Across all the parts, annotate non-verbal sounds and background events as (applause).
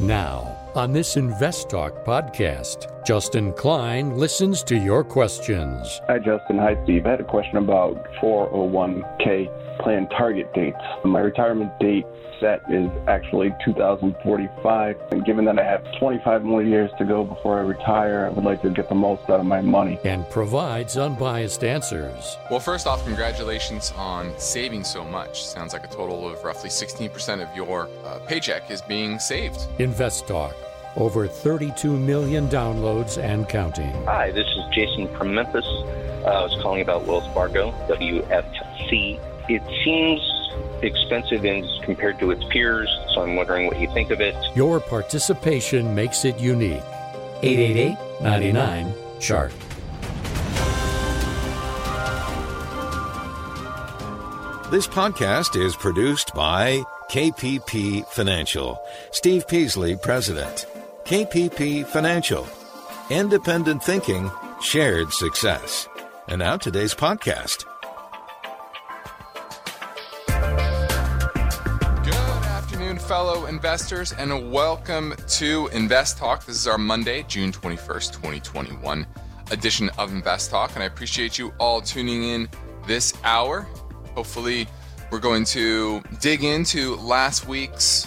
Now, on this Invest Talk podcast, Justin Klein listens to your questions. Hi, Justin. Hi, Steve. I had a question about 401k plan target dates. My retirement date set is actually 2045. And given that I have 25 more years to go before I retire, I would like to get the most out of my money. And provides unbiased answers. Well, first off, congratulations on saving so much. Sounds like a total of roughly 16% of your uh, paycheck is being saved. Invest Talk. Over 32 million downloads and counting. Hi, this is Jason from Memphis. Uh, I was calling about Wells Fargo, WFC. It seems expensive in compared to its peers, so I'm wondering what you think of it. Your participation makes it unique. 888 99 Chart. This podcast is produced by KPP Financial. Steve Peasley, President. KPP Financial. Independent thinking, shared success. And now today's podcast. Fellow investors, and welcome to Invest Talk. This is our Monday, June 21st, 2021 edition of Invest Talk, and I appreciate you all tuning in this hour. Hopefully, we're going to dig into last week's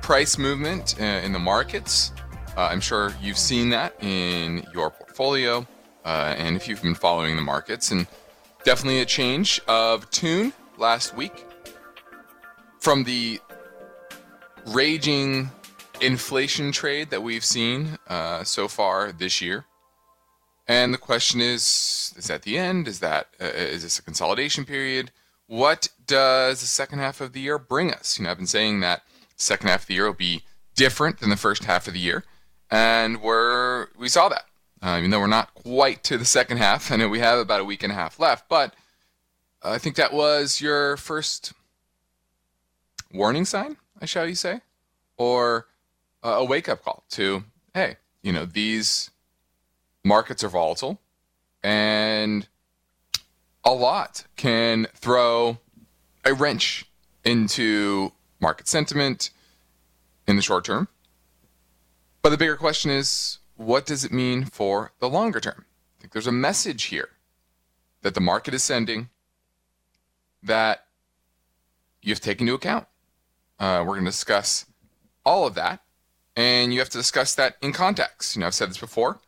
price movement uh, in the markets. Uh, I'm sure you've seen that in your portfolio, uh, and if you've been following the markets, and definitely a change of tune last week from the raging inflation trade that we've seen uh, so far this year. And the question is: Is that the end? Is that uh, is this a consolidation period? What does the second half of the year bring us? You know, I've been saying that second half of the year will be different than the first half of the year and we're we saw that. Uh, even though we're not quite to the second half, (laughs) I know we have about a week and a half left, but I think that was your first warning sign, I shall you say, or a wake up call to, hey, you know, these markets are volatile, and a lot can throw a wrench into market sentiment in the short term but the bigger question is what does it mean for the longer term? I think there's a message here that the market is sending that you have to into account. Uh, we're going to discuss all of that, and you have to discuss that in context. You know, I've said this before.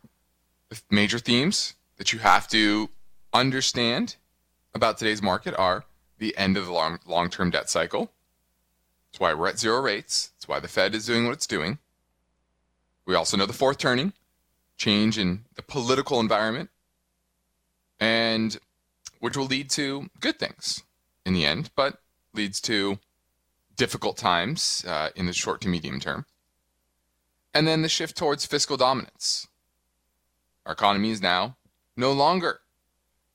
The major themes that you have to understand about today's market are the end of the long long term debt cycle. That's why we're at zero rates. That's why the Fed is doing what it's doing. We also know the fourth turning, change in the political environment, and which will lead to good things in the end, but leads to difficult times uh, in the short to medium term. And then the shift towards fiscal dominance. Our economy is now no longer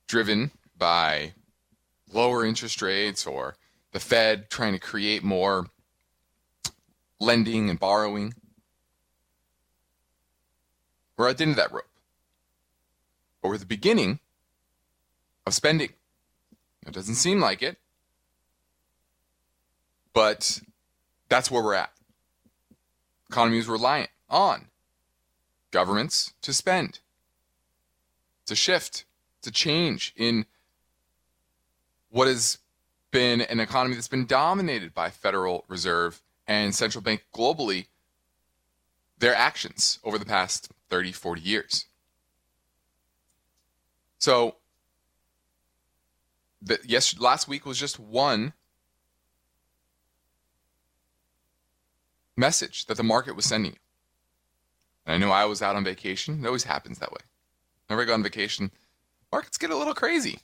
driven by lower interest rates or the Fed trying to create more lending and borrowing. We're at the end of that rope. We're at the beginning of spending. It doesn't seem like it, but that's where we're at. Economy is reliant on governments to spend. A shift, a change in what has been an economy that's been dominated by Federal Reserve and central bank globally, their actions over the past 30, 40 years. So, the, yes, last week was just one message that the market was sending you. And I know I was out on vacation. It always happens that way. Whenever I go on vacation, markets get a little crazy.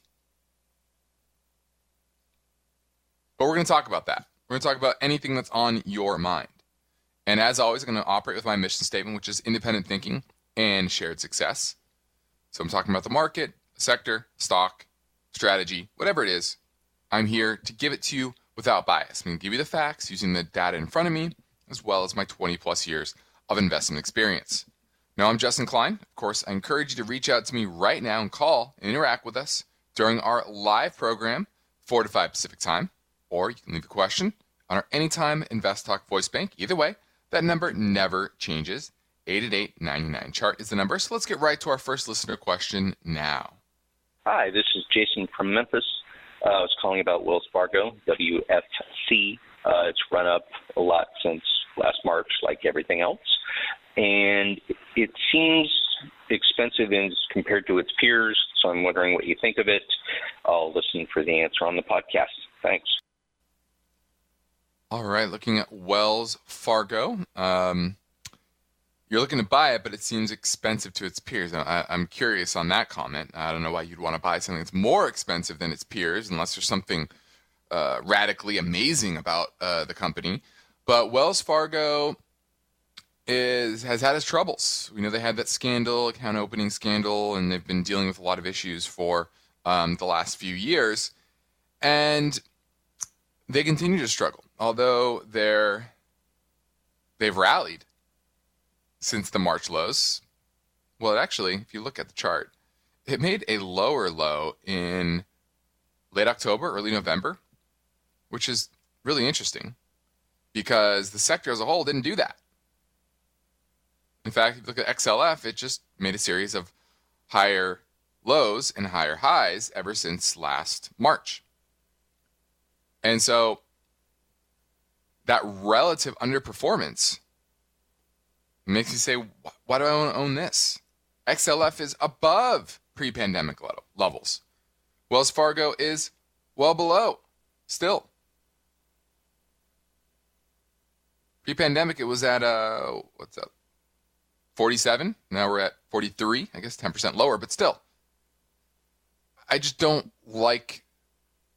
But we're going to talk about that. We're going to talk about anything that's on your mind. And as always, I'm going to operate with my mission statement, which is independent thinking and shared success. So I'm talking about the market, sector, stock, strategy, whatever it is. I'm here to give it to you without bias. I'm going to give you the facts using the data in front of me, as well as my 20 plus years of investment experience. Now, I'm Justin Klein. Of course, I encourage you to reach out to me right now and call and interact with us during our live program, 4 to 5 Pacific time, or you can leave a question on our Anytime Invest Talk voice bank. Either way, That number never changes. 888-99 chart is the number. So let's get right to our first listener question now. Hi, this is Jason from Memphis. Uh, I was calling about Wells Fargo, WFC. Uh, it's run up a lot since last March, like everything else. And it seems expensive compared to its peers, so I'm wondering what you think of it. I'll listen for the answer on the podcast. Thanks. All right, looking at Wells Fargo. Um, you're looking to buy it, but it seems expensive to its peers. I, am curious on that comment. I don't know why you'd want to buy something that's more expensive than its peers, unless there's something uh, radically amazing about uh, the company. But Wells Fargo is has had its troubles. We know they had that scandal, account opening scandal, and they've been dealing with a lot of issues for um, the last few years, and they continue to struggle. Although they're they've rallied since the March lows. Well, actually, if you look at the chart, it made a lower low in late October, early November, which is really interesting because the sector as a whole didn't do that. In fact, if you look at XLF, it just made a series of higher lows and higher highs ever since last March. And so that relative underperformance makes me say, why do I want to own this? XLF is above pre pandemic levels. Wells Fargo is well below still. Pre pandemic, it was at, uh, what's up? 47. Now we're at 43. I guess 10% lower, but still. I just don't like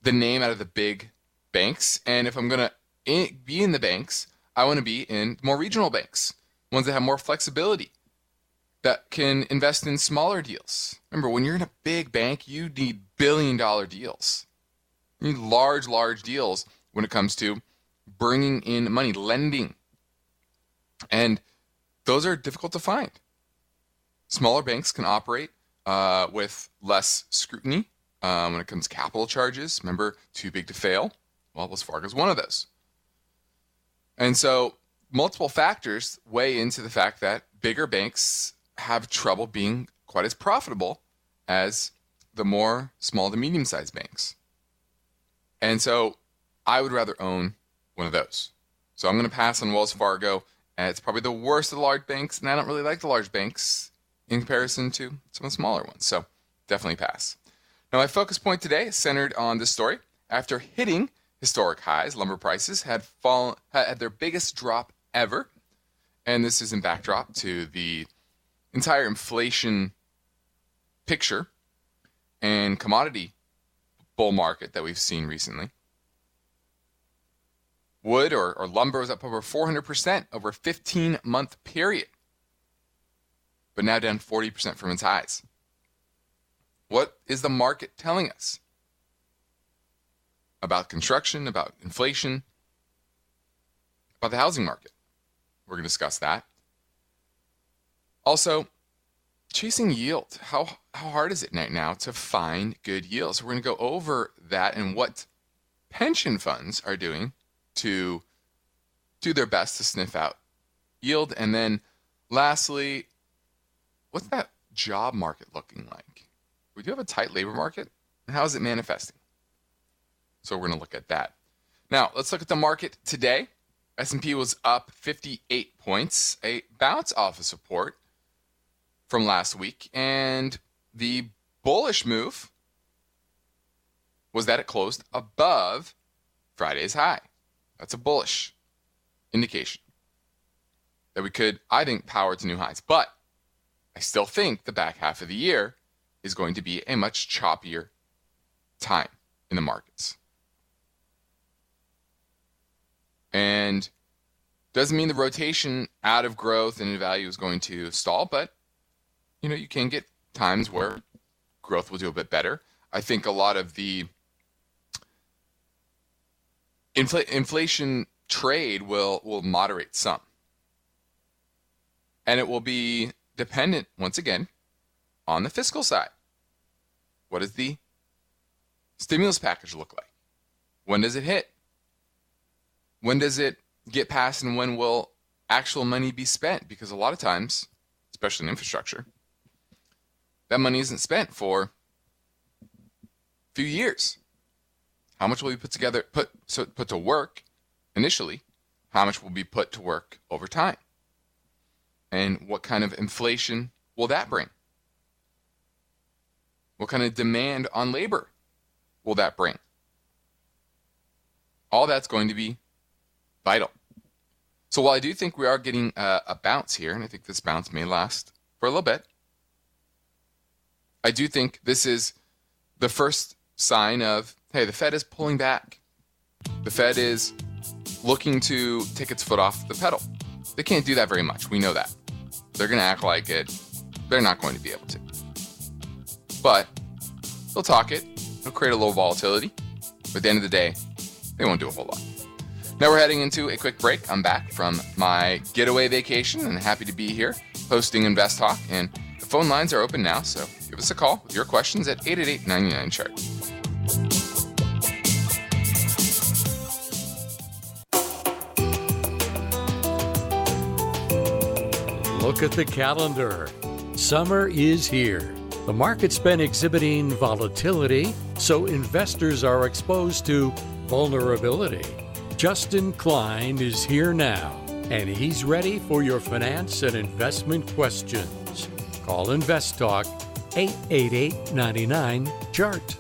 the name out of the big banks. And if I'm going to be in the banks, I want to be in more regional banks, ones that have more flexibility, that can invest in smaller deals. Remember, when you're in a big bank, you need billion dollar deals. You need large, large deals when it comes to bringing in money, lending. And those are difficult to find. Smaller banks can operate uh, with less scrutiny um, when it comes to capital charges. Remember, too big to fail? Well, Wells Fargo is one of those. And so, multiple factors weigh into the fact that bigger banks have trouble being quite as profitable as the more small to medium sized banks. And so, I would rather own one of those. So, I'm going to pass on Wells Fargo and it's probably the worst of the large banks, and I don't really like the large banks in comparison to some of the smaller ones. So definitely pass. Now, my focus point today is centered on this story. After hitting historic highs, lumber prices had fallen had their biggest drop ever, and this is in backdrop to the entire inflation picture and commodity bull market that we've seen recently. Wood or, or lumber was up over 400% over a 15 month period, but now down 40% from its highs. What is the market telling us about construction, about inflation, about the housing market? We're going to discuss that. Also, chasing yield. How, how hard is it right now to find good yields? We're going to go over that and what pension funds are doing to do their best to sniff out yield. And then lastly, what's that job market looking like? We do have a tight labor market. How is it manifesting? So we're going to look at that. Now, let's look at the market today. S&P was up 58 points, a bounce off of support from last week, and the bullish move was that it closed above Friday's high. That's a bullish indication that we could, I think, power to new highs. But I still think the back half of the year is going to be a much choppier time in the markets. And doesn't mean the rotation out of growth and value is going to stall, but you know, you can get times where growth will do a bit better. I think a lot of the Infl- inflation trade will will moderate some, and it will be dependent once again on the fiscal side. What does the stimulus package look like? When does it hit? When does it get passed, and when will actual money be spent? Because a lot of times, especially in infrastructure, that money isn't spent for a few years. How much will be put together, put so put to work initially? How much will be put to work over time? And what kind of inflation will that bring? What kind of demand on labor will that bring? All that's going to be vital. So while I do think we are getting a, a bounce here, and I think this bounce may last for a little bit, I do think this is the first sign of hey, the Fed is pulling back. The Fed is looking to take its foot off the pedal. They can't do that very much. We know that. They're going to act like it. They're not going to be able to. But they'll talk it. They'll create a little volatility. But at the end of the day, they won't do a whole lot. Now we're heading into a quick break. I'm back from my getaway vacation and happy to be here hosting Invest Talk. And the phone lines are open now, so give us a call with your questions at 888 99 chart. Look at the calendar. Summer is here. The market's been exhibiting volatility, so investors are exposed to vulnerability. Justin Klein is here now, and he's ready for your finance and investment questions. Call Invest Talk 888 99 Chart.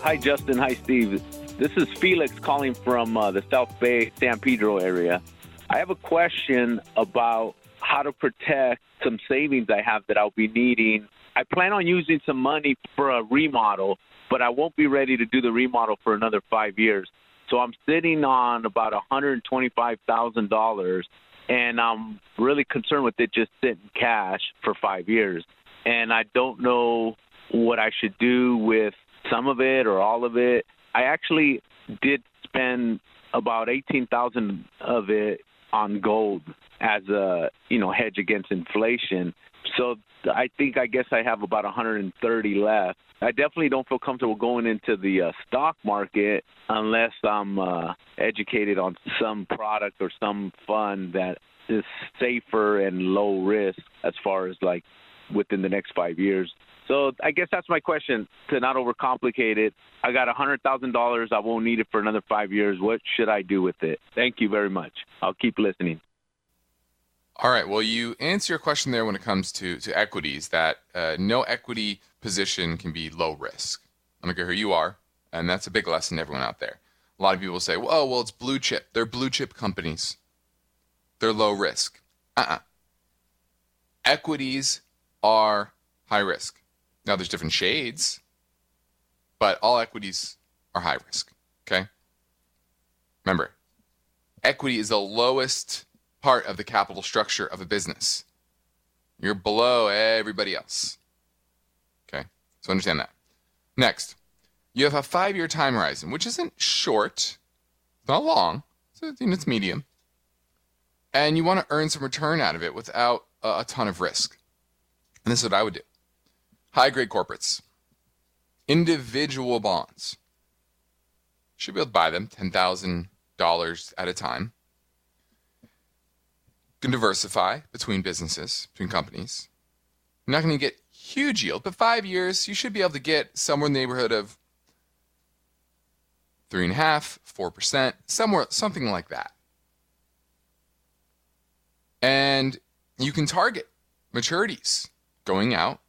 Hi, Justin. Hi, Steve. This is Felix calling from uh, the South Bay, San Pedro area. I have a question about how to protect some savings I have that I'll be needing. I plan on using some money for a remodel, but I won't be ready to do the remodel for another five years. So I'm sitting on about $125,000, and I'm really concerned with it just sitting cash for five years. And I don't know what I should do with some of it or all of it. I actually did spend about 18,000 of it on gold as a you know hedge against inflation. So I think I guess I have about 130 left. I definitely don't feel comfortable going into the uh, stock market unless I'm uh, educated on some product or some fund that is safer and low risk as far as like within the next five years. So I guess that's my question to not overcomplicate it. I got a hundred thousand dollars. I won't need it for another five years. What should I do with it? Thank you very much. I'll keep listening. All right. Well, you answer your question there when it comes to, to equities that uh, no equity position can be low risk. I don't care who you are. And that's a big lesson to everyone out there. A lot of people say, well, oh, well, it's blue chip. They're blue chip companies. They're low risk. Uh uh Equities are high risk. Now, there's different shades, but all equities are high risk. Okay? Remember, equity is the lowest part of the capital structure of a business. You're below everybody else. Okay? So understand that. Next, you have a five year time horizon, which isn't short, it's not long, it's, medium. And you want to earn some return out of it without a ton of risk. And this is what I would do high grade corporates, individual bonds. Should be able to buy them $10,000 at a time can diversify between businesses, between companies. You're not going to get huge yield, but five years, you should be able to get somewhere in the neighborhood of three and a half, four percent, somewhere, something like that. And you can target maturities going out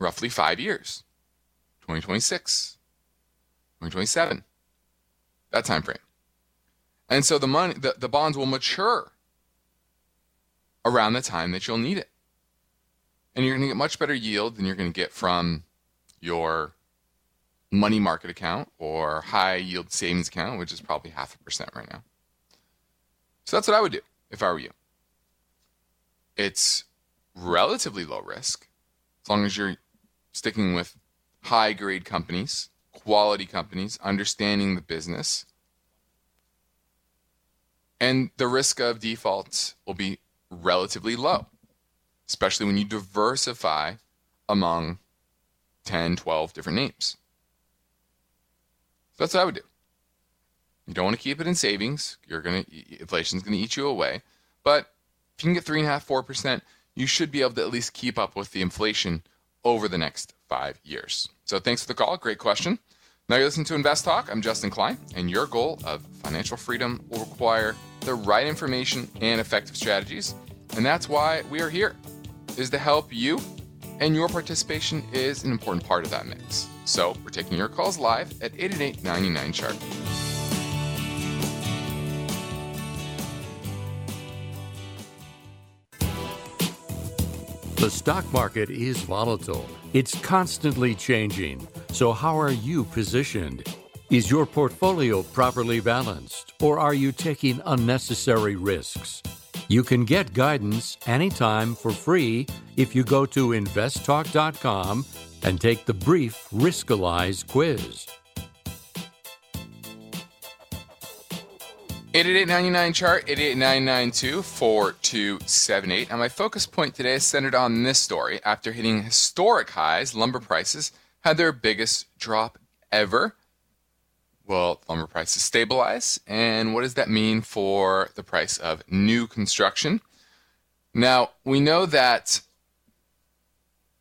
roughly five years 2026 2027 that time frame and so the money the, the bonds will mature around the time that you'll need it. And you're going to get much better yield than you're going to get from your money market account or high yield savings account, which is probably half a percent right now. So that's what I would do if I were you. It's relatively low risk as long as you're sticking with high grade companies, quality companies, understanding the business. And the risk of defaults will be relatively low, especially when you diversify among 10, 12 different names. So that's what I would do. You don't want to keep it in savings. You're to inflation's going to eat you away. But If you can get three and a half, four percent, you should be able to at least keep up with the inflation over the next five years. So thanks for the call. Great question. Now you listen to Invest Talk. I'm Justin Klein, and your goal of financial freedom will require the right information and effective strategies. And that's why we are here, is to help you, and your participation is an important part of that mix. So we're taking your calls live at 888 99 Chart. The stock market is volatile. It's constantly changing. So, how are you positioned? Is your portfolio properly balanced, or are you taking unnecessary risks? You can get guidance anytime for free if you go to investtalk.com and take the brief Riskalyze quiz. 888 chart 888-992-4278. And my focus point today is centered on this story. After hitting historic highs, lumber prices had their biggest drop ever. Well, lumber prices stabilize? And what does that mean for the price of new construction? Now, we know that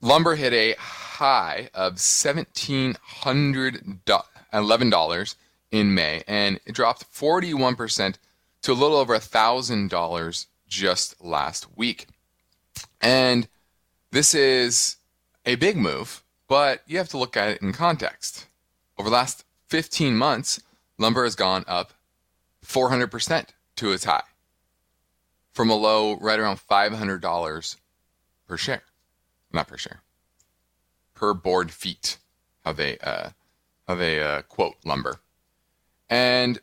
lumber hit a high of $1,711 in May, and it dropped 41% to a little over $1,000 just last week. And this is a big move, but you have to look at it in context. Over the last 15 months, lumber has gone up 400% to its high from a low right around $500 per share. Not per share, per board feet, how they, uh, how they uh, quote lumber. And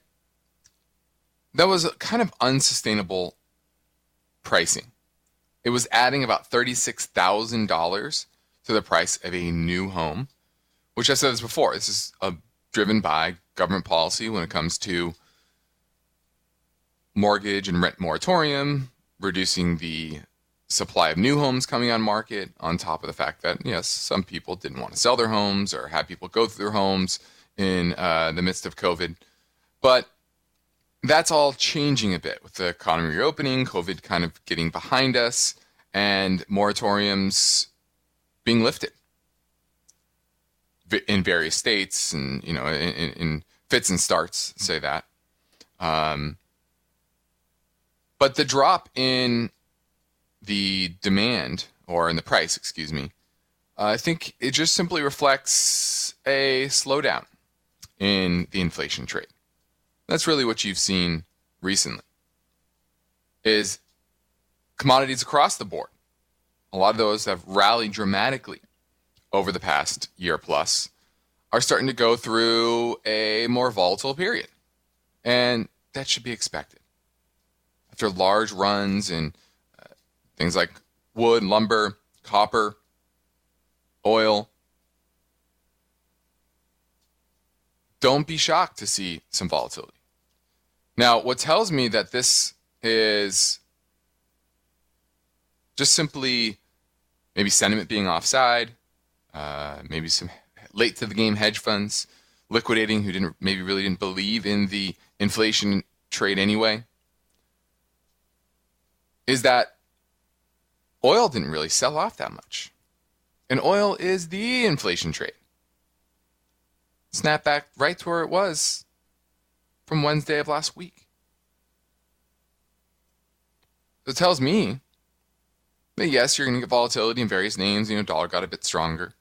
that was kind of unsustainable pricing. It was adding about $36,000 to the price of a new home, which I said this before. This is uh, driven by government policy when it comes to mortgage and rent moratorium, reducing the supply of new homes coming on market, on top of the fact that, yes, some people didn't want to sell their homes or have people go through their homes in uh, the midst of COVID. But that's all changing a bit with the economy reopening, COVID kind of getting behind us, and moratoriums being lifted in various states, and you know, in, in fits and starts, say that. Um, but the drop in the demand or in the price, excuse me, uh, I think it just simply reflects a slowdown in the inflation trade. That's really what you've seen recently. Is commodities across the board. A lot of those have rallied dramatically over the past year plus are starting to go through a more volatile period. And that should be expected. After large runs in uh, things like wood, lumber, copper, oil, don't be shocked to see some volatility. Now, what tells me that this is just simply maybe sentiment being offside, uh, maybe some late to the game hedge funds liquidating who didn't maybe really didn't believe in the inflation trade anyway, is that oil didn't really sell off that much. And oil is the inflation trade. Snap back right to where it was from Wednesday of last week. So it tells me that yes, you're going to get volatility in various names. You know, dollar got a bit stronger.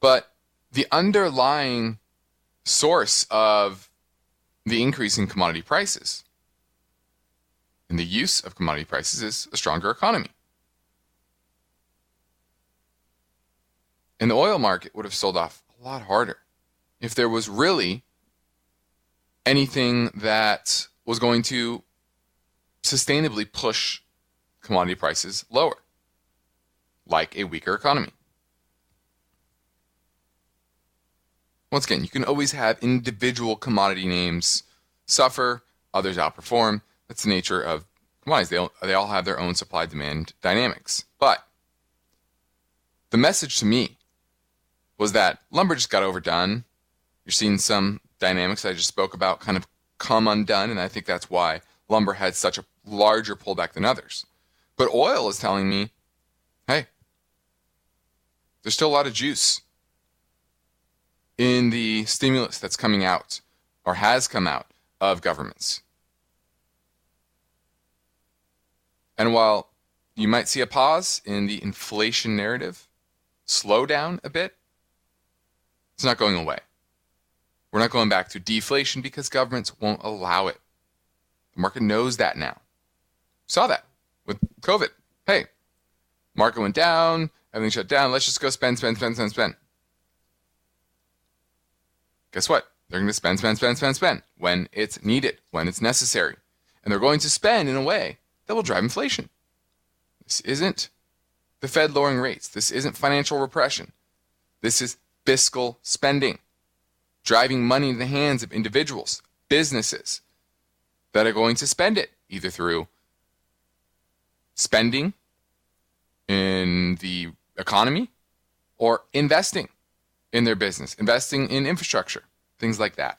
But the underlying source of the increase in commodity prices and the use of commodity prices is a stronger economy. And the oil market would have sold off a lot harder if there was really anything that was going to sustainably push commodity prices lower, like a weaker economy. Once again, you can always have individual commodity names suffer, others outperform. That's the nature of commodities. They all, they all have their own supply demand dynamics. But the message to me was that lumber just got overdone. You're seeing some dynamics I just spoke about kind of come undone, and I think that's why lumber had such a larger pullback than others. But oil is telling me, hey, there's still a lot of juice in the stimulus that's coming out or has come out of governments. And while you might see a pause in the inflation narrative, slow down a bit, it's not going away. We're not going back to deflation because governments won't allow it. The market knows that now. Saw that with COVID. Hey, market went down, everything shut down. Let's just go spend, spend, spend, spend, spend. Guess what? They're going to spend, spend, spend, spend, spend when it's needed, when it's necessary. And they're going to spend in a way that will drive inflation. This isn't the Fed lowering rates. This isn't financial repression. This is fiscal spending, driving money into the hands of individuals, businesses that are going to spend it either through spending in the economy or investing in their business, investing in infrastructure, things like that.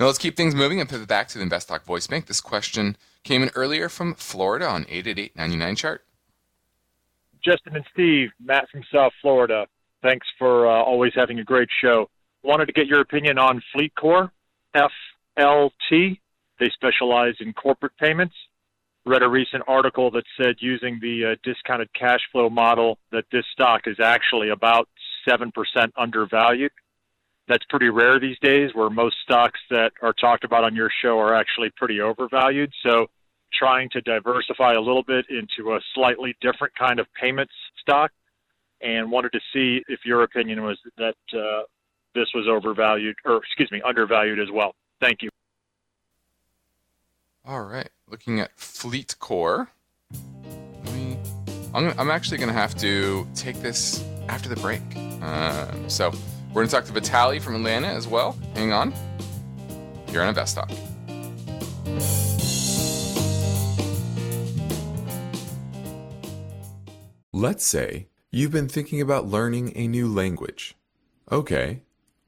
Now let's keep things moving and pivot back to the Invest Talk voice bank. This question came in earlier from Florida on 888-99 chart. Justin and Steve, Matt from South Florida. Thanks for uh, always having a great show. Wanted to get your opinion on FleetCor, FLT. They specialize in corporate payments. Read a recent article that said using the uh, discounted cash flow model that this stock is actually about 7% undervalued. That's pretty rare these days, where most stocks that are talked about on your show are actually pretty overvalued. So, trying to diversify a little bit into a slightly different kind of payments stock and wanted to see if your opinion was that uh, this was overvalued, or excuse me, undervalued as well. Thank you. All right, looking at FleetCor. I'm, I'm actually going to have to take this after the break. Um, so we're going to talk to Vitali from Atlanta as well. Hang on. You're on Invest Talk. Let's say you've been thinking about learning a new language. Okay,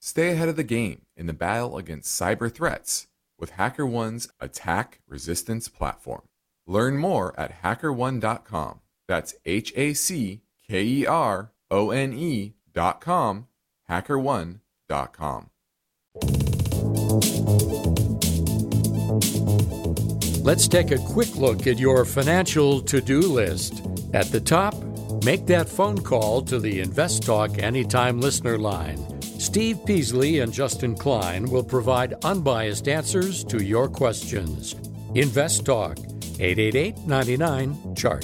stay ahead of the game in the battle against cyber threats with HackerOne's attack resistance platform. Learn more at hackerone.com. That's H A C K E R O N E.com, hackerone.com. Let's take a quick look at your financial to do list. At the top, make that phone call to the Invest Talk Anytime listener line. Steve Peasley and Justin Klein will provide unbiased answers to your questions. Invest Talk, 888 99 Chart.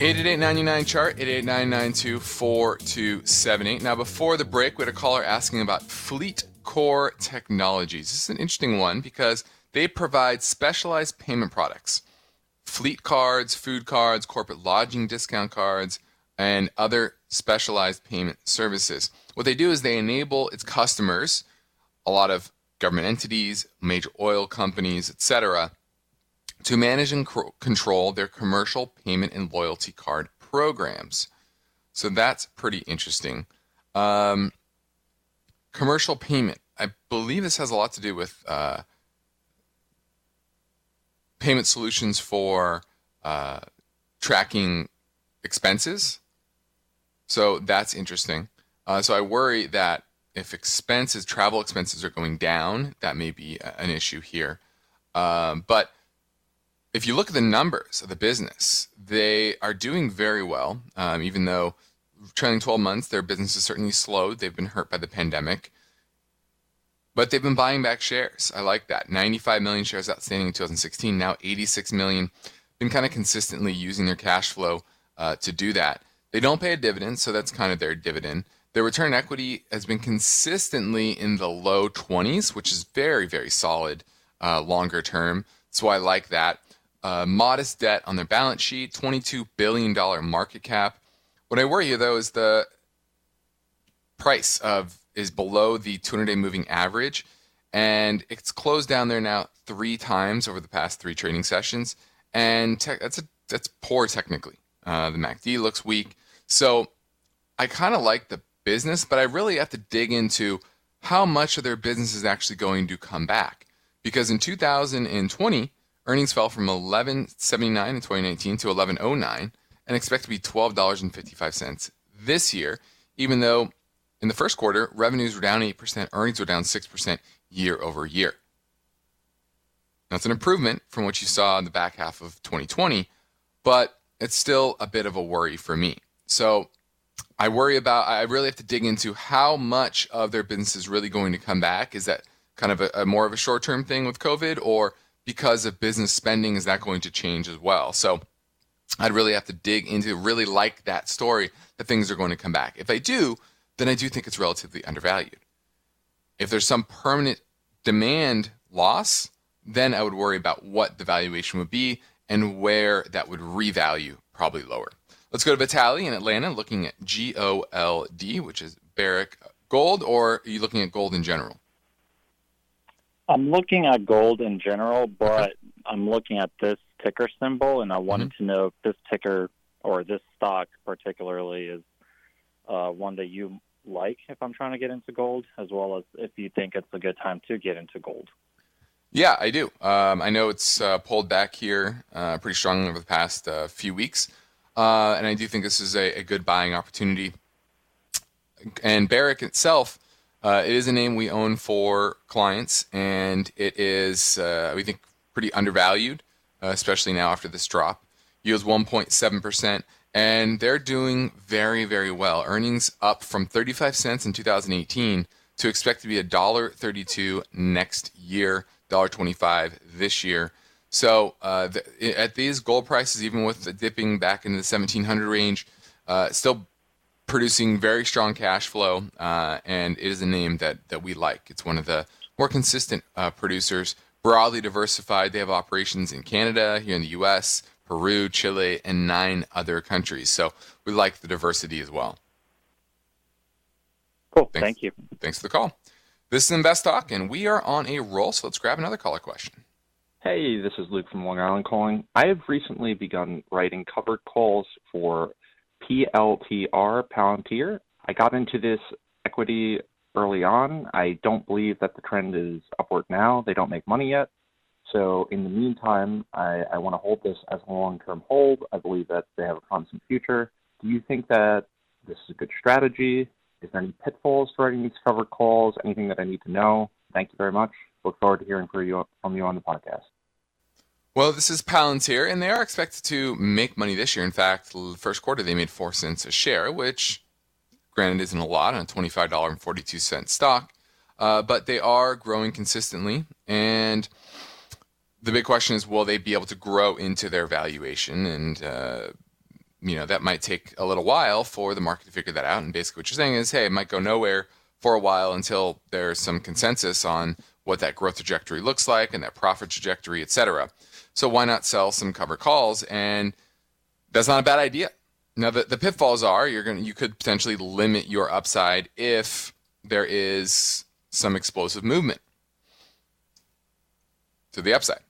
888 chart 888 Now, before the break, we had a caller asking about Fleet Core Technologies. This is an interesting one because they provide specialized payment products fleet cards, food cards, corporate lodging discount cards, and other specialized payment services. What they do is they enable its customers, a lot of government entities, major oil companies, etc., to manage and control their commercial payment and loyalty card programs. So that's pretty interesting. Um, commercial payment. I believe this has a lot to do with uh, payment solutions for uh, tracking expenses. So that's interesting. Uh, so I worry that if expenses, travel expenses are going down, that may be an issue here. Um, but if you look at the numbers of the business, they are doing very well, um, even though trailing 12 months, their business has certainly slowed. They've been hurt by the pandemic. But they've been buying back shares. I like that. 95 million shares outstanding in 2016, now 86 million. Been kind of consistently using their cash flow uh, to do that. They don't pay a dividend, so that's kind of their dividend. Their return equity has been consistently in the low 20s, which is very, very solid uh, longer term. So I like that. Uh, modest debt on their balance sheet, $22 billion market cap. What I worry you though is the price of is below the 200-day moving average, and it's closed down there now three times over the past three trading sessions, and te- that's a, that's poor technically. Uh, the MACD looks weak, so I kind of like the business, but I really have to dig into how much of their business is actually going to come back, because in 2020 earnings fell from 11.79 in 2019 to 11.09 and expect to be $12.55 this year, even though in the first quarter, revenues were down 8%, earnings were down 6% year over year. That's an improvement from what you saw in the back half of 2020, but it's still a bit of a worry for me. So I worry about, I really have to dig into how much of their business is really going to come back. Is that kind of a, a more of a short term thing with COVID, or because of business spending, is that going to change as well? So I'd really have to dig into, really like that story that things are going to come back. If I do, then I do think it's relatively undervalued. If there's some permanent demand loss, then I would worry about what the valuation would be and where that would revalue, probably lower. Let's go to Vitaly in Atlanta, looking at GOLD, which is Barrick Gold, or are you looking at gold in general? I'm looking at gold in general, but I'm looking at this ticker symbol, and I wanted mm-hmm. to know if this ticker or this stock particularly is uh, one that you like if I'm trying to get into gold, as well as if you think it's a good time to get into gold. Yeah, I do. Um, I know it's uh, pulled back here uh, pretty strongly over the past uh, few weeks, uh, and I do think this is a, a, good buying opportunity. And Barrick itself, uh, it is a name we own for clients, and it is uh, we think pretty undervalued, especially now after this drop. Yields 1.7 percent and they're doing very, very well. Earnings up from 35 cents in 2018 to expect to be $1.32 next year, $1.25 this year. So uh, the, at these gold prices, even with the dipping back into the 1700 range, uh, still producing very strong cash flow, uh, and it is a name that, that we like. It's one of the more consistent uh, producers broadly diversified. They have operations in Canada, here in the US, Peru, Chile, and nine other countries. So we like the diversity as well. Cool. Thanks. Thank you. Thanks for the call. This is Invest Talk, and we are on a roll. So let's grab another caller question. Hey, this is Luke from Long Island calling. I have recently begun writing covered calls for PLTR Palantir. I got into this equity early on. I don't believe that the trend is upward now. They don't make money yet. So in the meantime, I, I want to hold this as a long-term hold. I believe that they have a promising future. Do you think that this is a good strategy? Is there any pitfalls to writing these covered calls? Anything that I need to know? Thank you very much. Look forward to hearing from you, from you on the podcast. Well, this is Palantir, and they are expected to make money this year. In fact, the first quarter they made four cents a share, which, granted, isn't a lot on a twenty-five dollar and forty-two cent stock, uh, but they are growing consistently. And the big question is, will they be able to grow into their valuation? And uh, you know that might take a little while for the market to figure that out. And basically, what you're saying is, hey, it might go nowhere for a while until there's some consensus on what that growth trajectory looks like and that profit trajectory, et cetera. So why not sell some cover calls? And that's not a bad idea. Now the, the pitfalls are you're going you could potentially limit your upside if there is some explosive movement to the upside.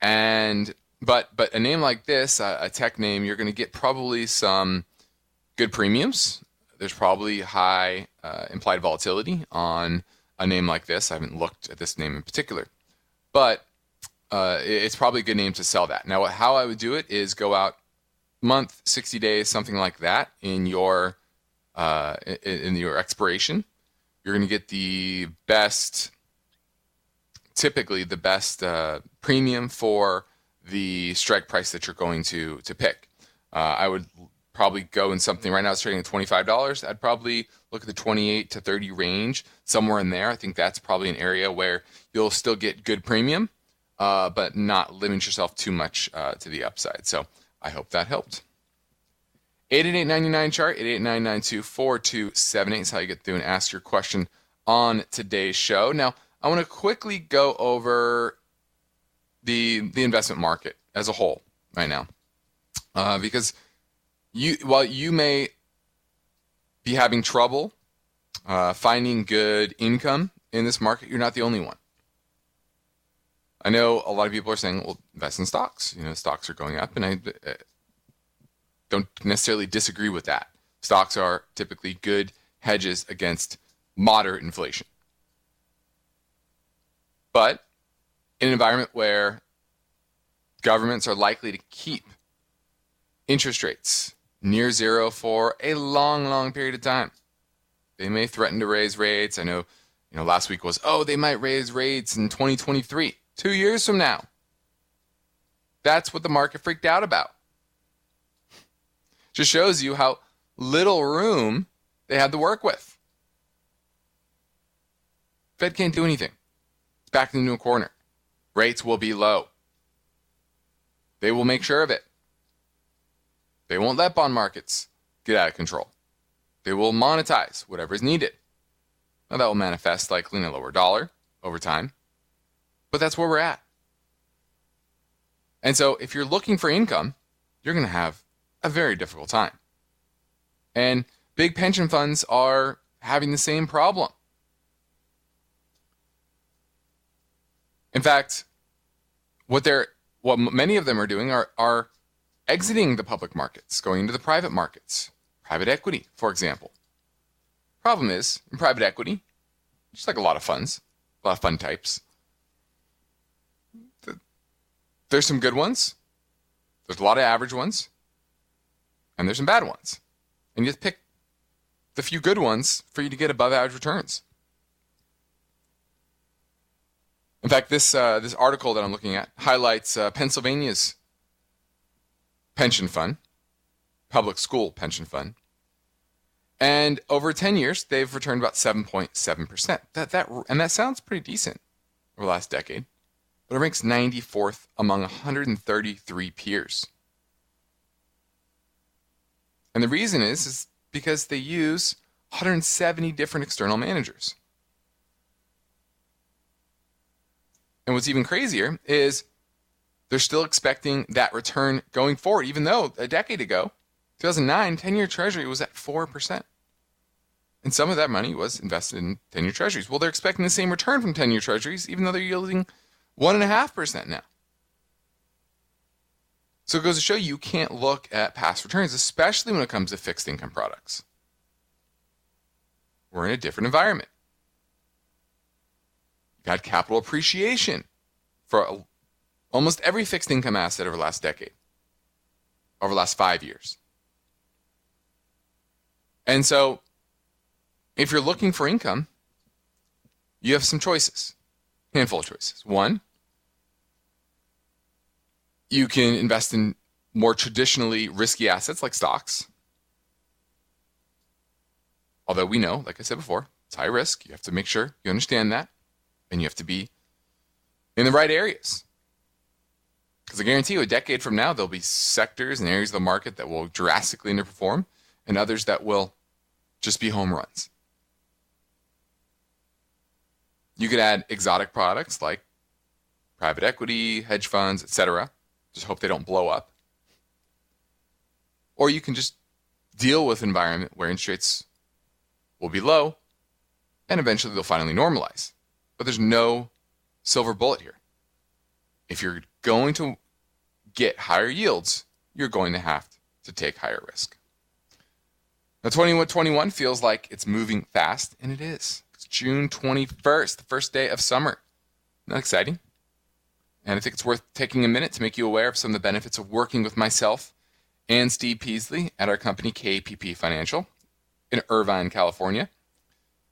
And but but a name like this, a, a tech name, you're going to get probably some good premiums. There's probably high uh, implied volatility on a name like this. I haven't looked at this name in particular, but uh, it's probably a good name to sell that. Now, how I would do it is go out month, 60 days, something like that in your uh, in, in your expiration. You're going to get the best, typically the best uh, premium for the strike price that you're going to to pick. Uh, I would probably go in something right now it's trading at $25 i'd probably look at the 28 to 30 range somewhere in there. I think that's probably an area where you'll still get good premium uh, but not limit yourself too much uh, to the upside. So i hope that helped. 888-99 chart 888-992-4278 is how you get through and ask your question on today's show. Now i want to quickly go over the the investment market as a whole right now uh, because you while you may be having trouble uh, finding good income in this market, you're not the only one. I know a lot of people are saying, "Well, invest in stocks." You know, stocks are going up, and I uh, don't necessarily disagree with that. Stocks are typically good hedges against moderate inflation, but in an environment where governments are likely to keep interest rates near zero for a long, long period of time. They may threaten to raise rates. I know, you know, last week was, oh, they might raise rates in 2023, two years from now. That's what the market freaked out about. Just shows you how little room they had to work with. Fed can't do anything. It's backed into a corner. Rates will be low. They will make sure of it. They won't let bond markets get out of control. They will monetize whatever is needed. Now, that will manifest likely in a lower dollar over time, but that's where we're at. And so, if you're looking for income, you're going to have a very difficult time. And big pension funds are having the same problem. In fact, what they're what many of them are doing are are exiting the public markets, going into the private markets, private equity, for example. Problem is, in private equity, just like a lot of funds, a lot of fund types, there's some good ones, there's a lot of average ones, and there's some bad ones. And you just pick the few good ones for you to get above average returns. In fact, this uh, this article that I'm looking at highlights uh, Pennsylvania's pension fund, public school pension fund. And over 10 years, they've returned about 7.7%. That, that, and that sounds pretty decent over the last decade, but it ranks 94th among 133 peers. And the reason is, is because they use 170 different external managers. And what's even crazier is they're still expecting that return going forward, even though a decade ago, 2009, 10 year treasury was at 4%. And some of that money was invested in 10 year treasuries. Well, they're expecting the same return from 10 year treasuries, even though they're yielding 1.5% now. So it goes to show you, you can't look at past returns, especially when it comes to fixed income products. We're in a different environment. Had capital appreciation for almost every fixed income asset over the last decade, over the last five years. And so, if you're looking for income, you have some choices, handful of choices. One, you can invest in more traditionally risky assets like stocks. Although we know, like I said before, it's high risk. You have to make sure you understand that, and you have to be in the right areas. Because I guarantee you, a decade from now, there'll be sectors and areas of the market that will drastically underperform, and others that will just be home runs. You could add exotic products like private equity, hedge funds, etc. Just hope they don't blow up. Or you can just deal with environment where interest rates will be low and eventually they'll finally normalize. But there's no silver bullet here. If you're going to get higher yields, you're going to have to take higher risk. Now, 2121 feels like it's moving fast, and it is. It's June 21st, the first day of summer. That exciting? And I think it's worth taking a minute to make you aware of some of the benefits of working with myself and Steve Peasley at our company KPP Financial in Irvine, California.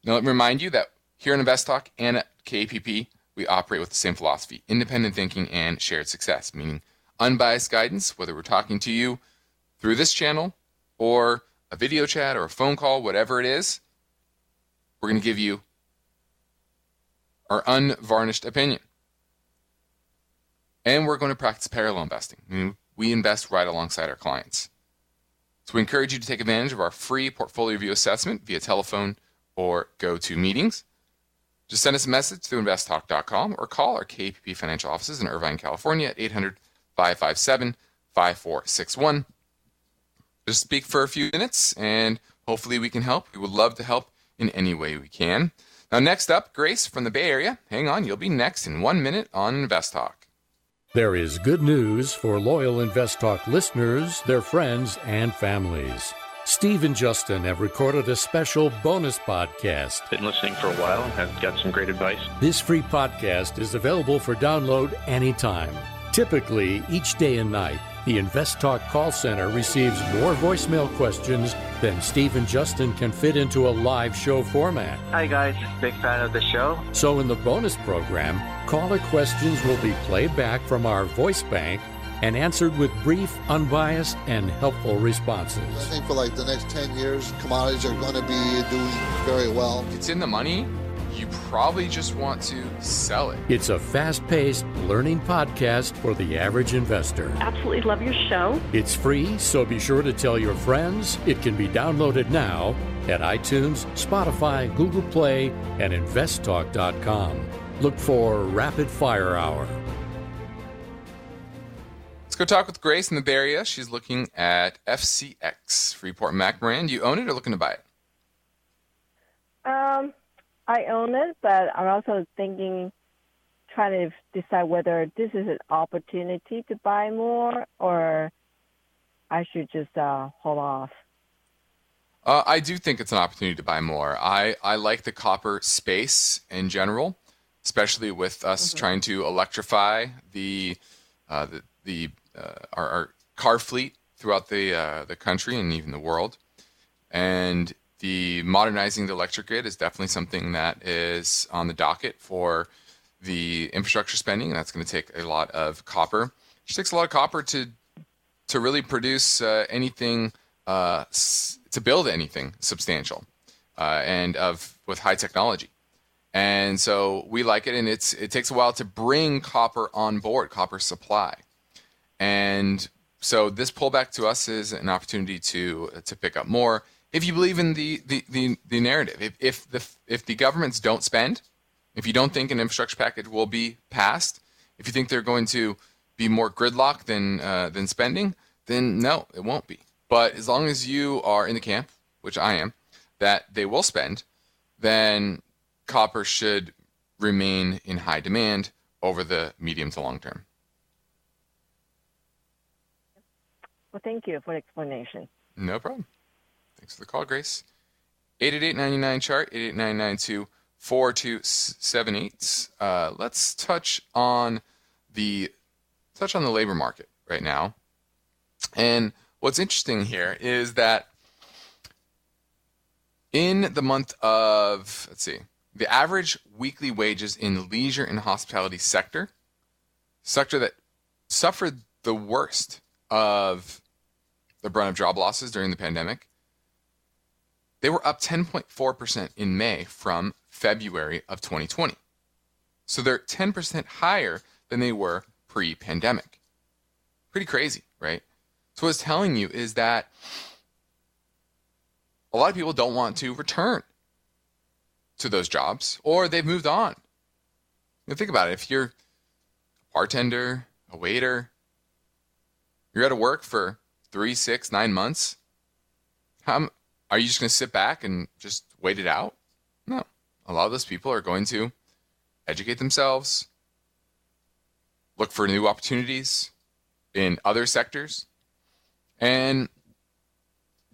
Now, let me remind you that here in Invest Talk and at KPP, we operate with the same philosophy independent thinking and shared success, meaning unbiased guidance, whether we're talking to you through this channel or a video chat or a phone call, whatever it is, we're going to give you our unvarnished opinion. And we're going to practice parallel investing. we invest right alongside our clients. So we encourage you to take advantage of our free portfolio review assessment via telephone or go to meetings. Just send us a message through investtalk.com or call our KPP financial offices in Irvine, California at 800 557 5461. Just speak for a few minutes and hopefully we can help. We would love to help in any way we can. Now, next up, Grace from the Bay Area. Hang on, you'll be next in one minute on Invest Talk. There is good news for loyal Invest Talk listeners, their friends, and families. Steve and Justin have recorded a special bonus podcast. Been listening for a while and have got some great advice. This free podcast is available for download anytime. Typically, each day and night, the Invest Talk call center receives more voicemail questions than Steve and Justin can fit into a live show format. Hi, guys. Big fan of the show. So, in the bonus program, caller questions will be played back from our voice bank and answered with brief, unbiased, and helpful responses. I think for like the next 10 years, commodities are going to be doing very well. If it's in the money, you probably just want to sell it. It's a fast paced learning podcast for the average investor. Absolutely love your show. It's free, so be sure to tell your friends. It can be downloaded now at iTunes, Spotify, Google Play, and investtalk.com. Look for Rapid Fire Hour. Let's go talk with Grace in the Bay Area. She's looking at FCX, Freeport McMoran. Do you own it or looking to buy it? Um, I own it, but I'm also thinking, trying to decide whether this is an opportunity to buy more or I should just uh, hold off. Uh, I do think it's an opportunity to buy more. I, I like the copper space in general, especially with us mm-hmm. trying to electrify the uh, the, the our, our, car fleet throughout the uh, the country and even the world. And the modernizing the electric grid is definitely something that is on the docket for the infrastructure spending, and that's going to take a lot of copper. It takes a lot of copper to to really produce uh, anything uh, s- to build anything substantial uh, and of with high technology. And so we like it, and it's it takes a while to bring copper on board, copper supply, and so this pullback to us is an opportunity to to pick up more if you believe in the the, the, the narrative. If, if the if the governments don't spend, If you don't think an infrastructure package will be passed, if you think they're going to be more gridlock than uh, than spending, then no, it won't be. But as long as you are in the camp, which I am, that they will spend, then copper should remain in high demand over the medium to long term. Well, thank you for the explanation. No problem. Thanks for the call, Grace. 888 chart 88992 4278. Uh, let's touch on the touch on the labor market right now. And what's interesting here is that in the month of let's see, the average weekly wages in the leisure and hospitality sector, sector that suffered the worst of the brunt of job losses during the pandemic, they were up 10.4% in May from February of 2020. So they're 10% higher than they were pre pandemic. Pretty crazy, right? So, what it's telling you is that a lot of people don't want to return to those jobs or they've moved on. Think about it. If you're a bartender, a waiter, you're out of work for three, six, nine months, how, are you just going to sit back and just wait it out? No. A lot of those people are going to educate themselves, look for new opportunities in other sectors, and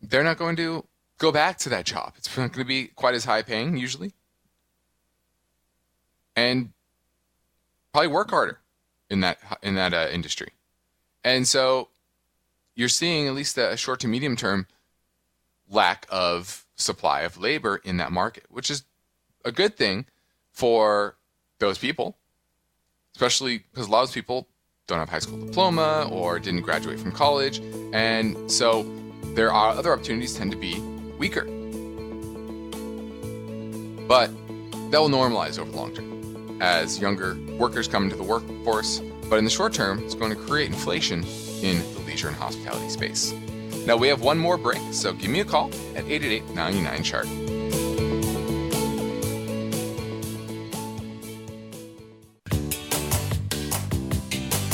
they're not going to go back to that job. It's not going to be quite as high paying usually. And probably work harder in that in that uh, industry. And so you're seeing at least a short to medium term lack of supply of labor in that market, which is a good thing for those people, especially because a lot of people don't have high school diploma or didn't graduate from college. And so there are uh, other opportunities tend to be weaker. But that will normalize over the long term as younger workers come into the workforce. But in the short term, it's going to create inflation in the leisure and hospitality space. Now we have one more break, so give me a call at 888 99 chart.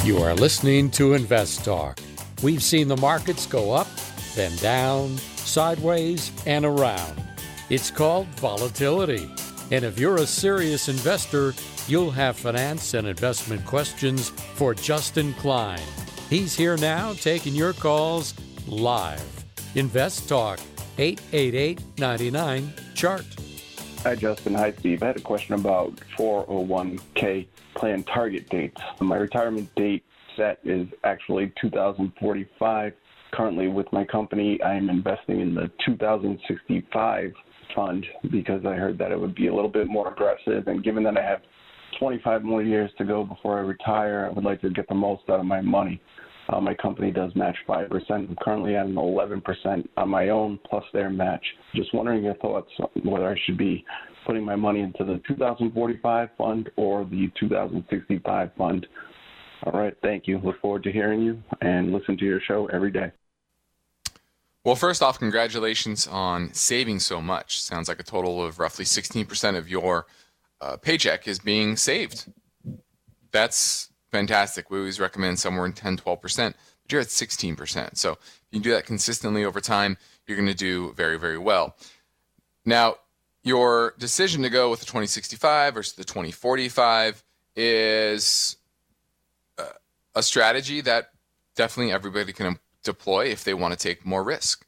You are listening to Invest Talk. We've seen the markets go up, then down, sideways, and around. It's called volatility. And if you're a serious investor, you'll have finance and investment questions for Justin Klein. He's here now taking your calls live. Invest Talk, 888 99 Chart. Hi, Justin. Hi, Steve. I had a question about 401k plan target dates. My retirement date set is actually 2045. Currently, with my company, I am investing in the 2065 fund because I heard that it would be a little bit more aggressive. And given that I have 25 more years to go before I retire, I would like to get the most out of my money. Uh, my company does match 5%. I'm currently at an 11% on my own plus their match. Just wondering your thoughts on whether I should be putting my money into the 2045 fund or the 2065 fund. All right, thank you. Look forward to hearing you and listen to your show every day. Well, first off, congratulations on saving so much. Sounds like a total of roughly 16% of your uh, paycheck is being saved. That's fantastic. We always recommend somewhere in 10, 12%, but you're at 16%. So if you do that consistently over time, you're going to do very, very well. Now, your decision to go with the 2065 versus the 2045 is uh, a strategy that definitely everybody can deploy if they want to take more risk.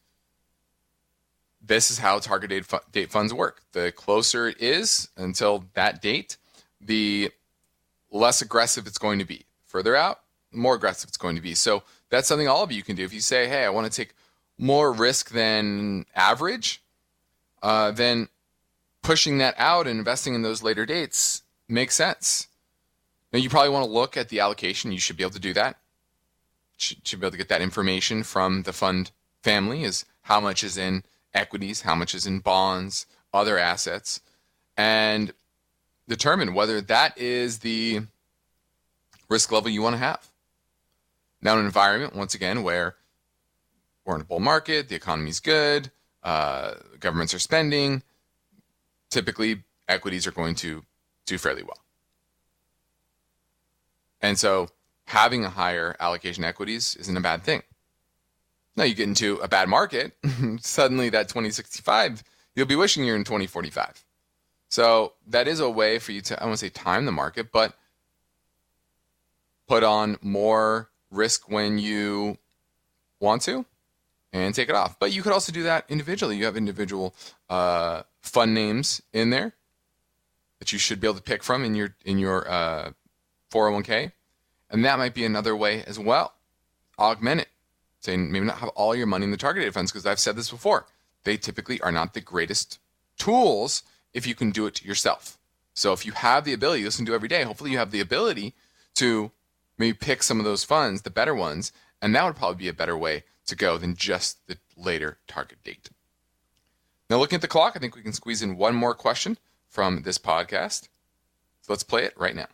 This is how target date funds work. The closer it is until that date, the less aggressive it's going to be. Further out, more aggressive it's going to be. So that's something all of you can do. If you say, hey, I want to take more risk than average, uh, then pushing that out and investing in those later dates makes sense. Now, you probably want to look at the allocation. You should be able to do that. Should, should be able to get that information from the fund family is how much is in equities, how much is in bonds, other assets, and determine whether that is the risk level you want to have. Now, an environment, once again, where we're in a bull market, the economy's good, uh, governments are spending, typically equities are going to do fairly well. And so having a higher allocation equities isn't a bad thing. Now you get into a bad market, (laughs) suddenly that 2065, you'll be wishing you're in 2045. So that is a way for you to, I won't say time the market, but put on more risk when you want to and take it off. But you could also do that individually. You have individual uh, fund names in there that you should be able to pick from in your in your uh, 401k, and that might be another way as well. Augment it, saying maybe not have all your money in the targeted funds because I've said this before. They typically are not the greatest tools if you can do it yourself. So if you have the ability, listen to every day. Hopefully you have the ability to maybe pick some of those funds, the better ones, and that would probably be a better way to go than just the later target date. Now, looking at the clock, I think we can squeeze in one more question from this podcast. So let's play it right now.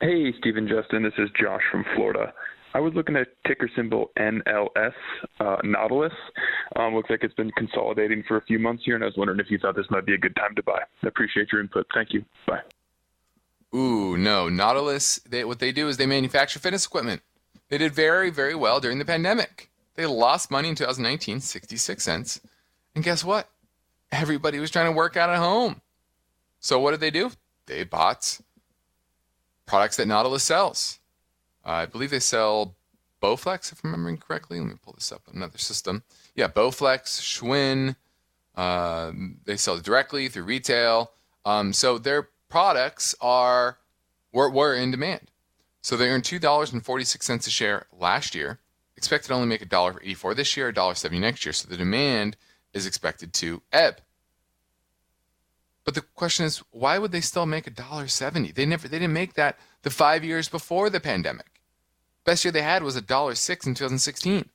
Hey, Stephen Justin. This is Josh from Florida. I was looking at ticker symbol NLS, uh, Nautilus. Um, looks like it's been consolidating for a few months here, and I was wondering if you thought this might be a good time to buy. I appreciate your input. Thank you. Bye. Ooh, no. Nautilus, they, what they do is they manufacture fitness equipment. They did very, very well during the pandemic. They lost money in 2019, 66 cents. And guess what? Everybody was trying to work out at home. So what did they do? They bought products that Nautilus sells. I believe they sell Bowflex, if I'm remembering correctly. Let me pull this up another system. Yeah, Bowflex, Schwinn. Uh, they sell directly through retail. Um, so their products are were, were in demand. So they earned two dollars and forty six cents a share last year. Expected to only make a dollar eighty four this year, a dollar seventy next year. So the demand is expected to ebb. But the question is, why would they still make a dollar seventy? They never they didn't make that the five years before the pandemic. Best year they had was a dollar six in 2016.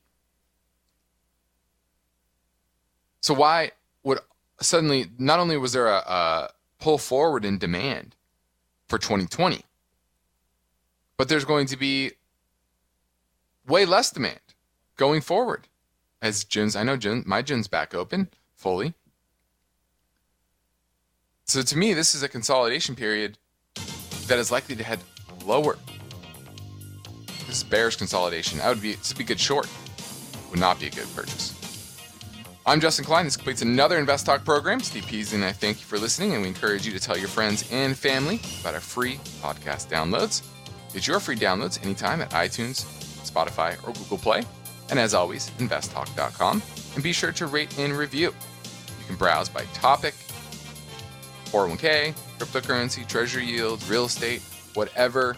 So why would suddenly not only was there a, a pull forward in demand for 2020, but there's going to be way less demand going forward as gyms. I know gym, my gym's back open fully. So to me, this is a consolidation period that is likely to head lower. This is bearish consolidation. I would be this would be good short. Would not be a good purchase. I'm Justin Klein. This completes another Invest Talk program. Steve Peasley and I thank you for listening, and we encourage you to tell your friends and family about our free podcast downloads. Get your free downloads anytime at iTunes, Spotify, or Google Play. And as always, investtalk.com. And be sure to rate and review. You can browse by topic, 401k, cryptocurrency, treasury yield, real estate, whatever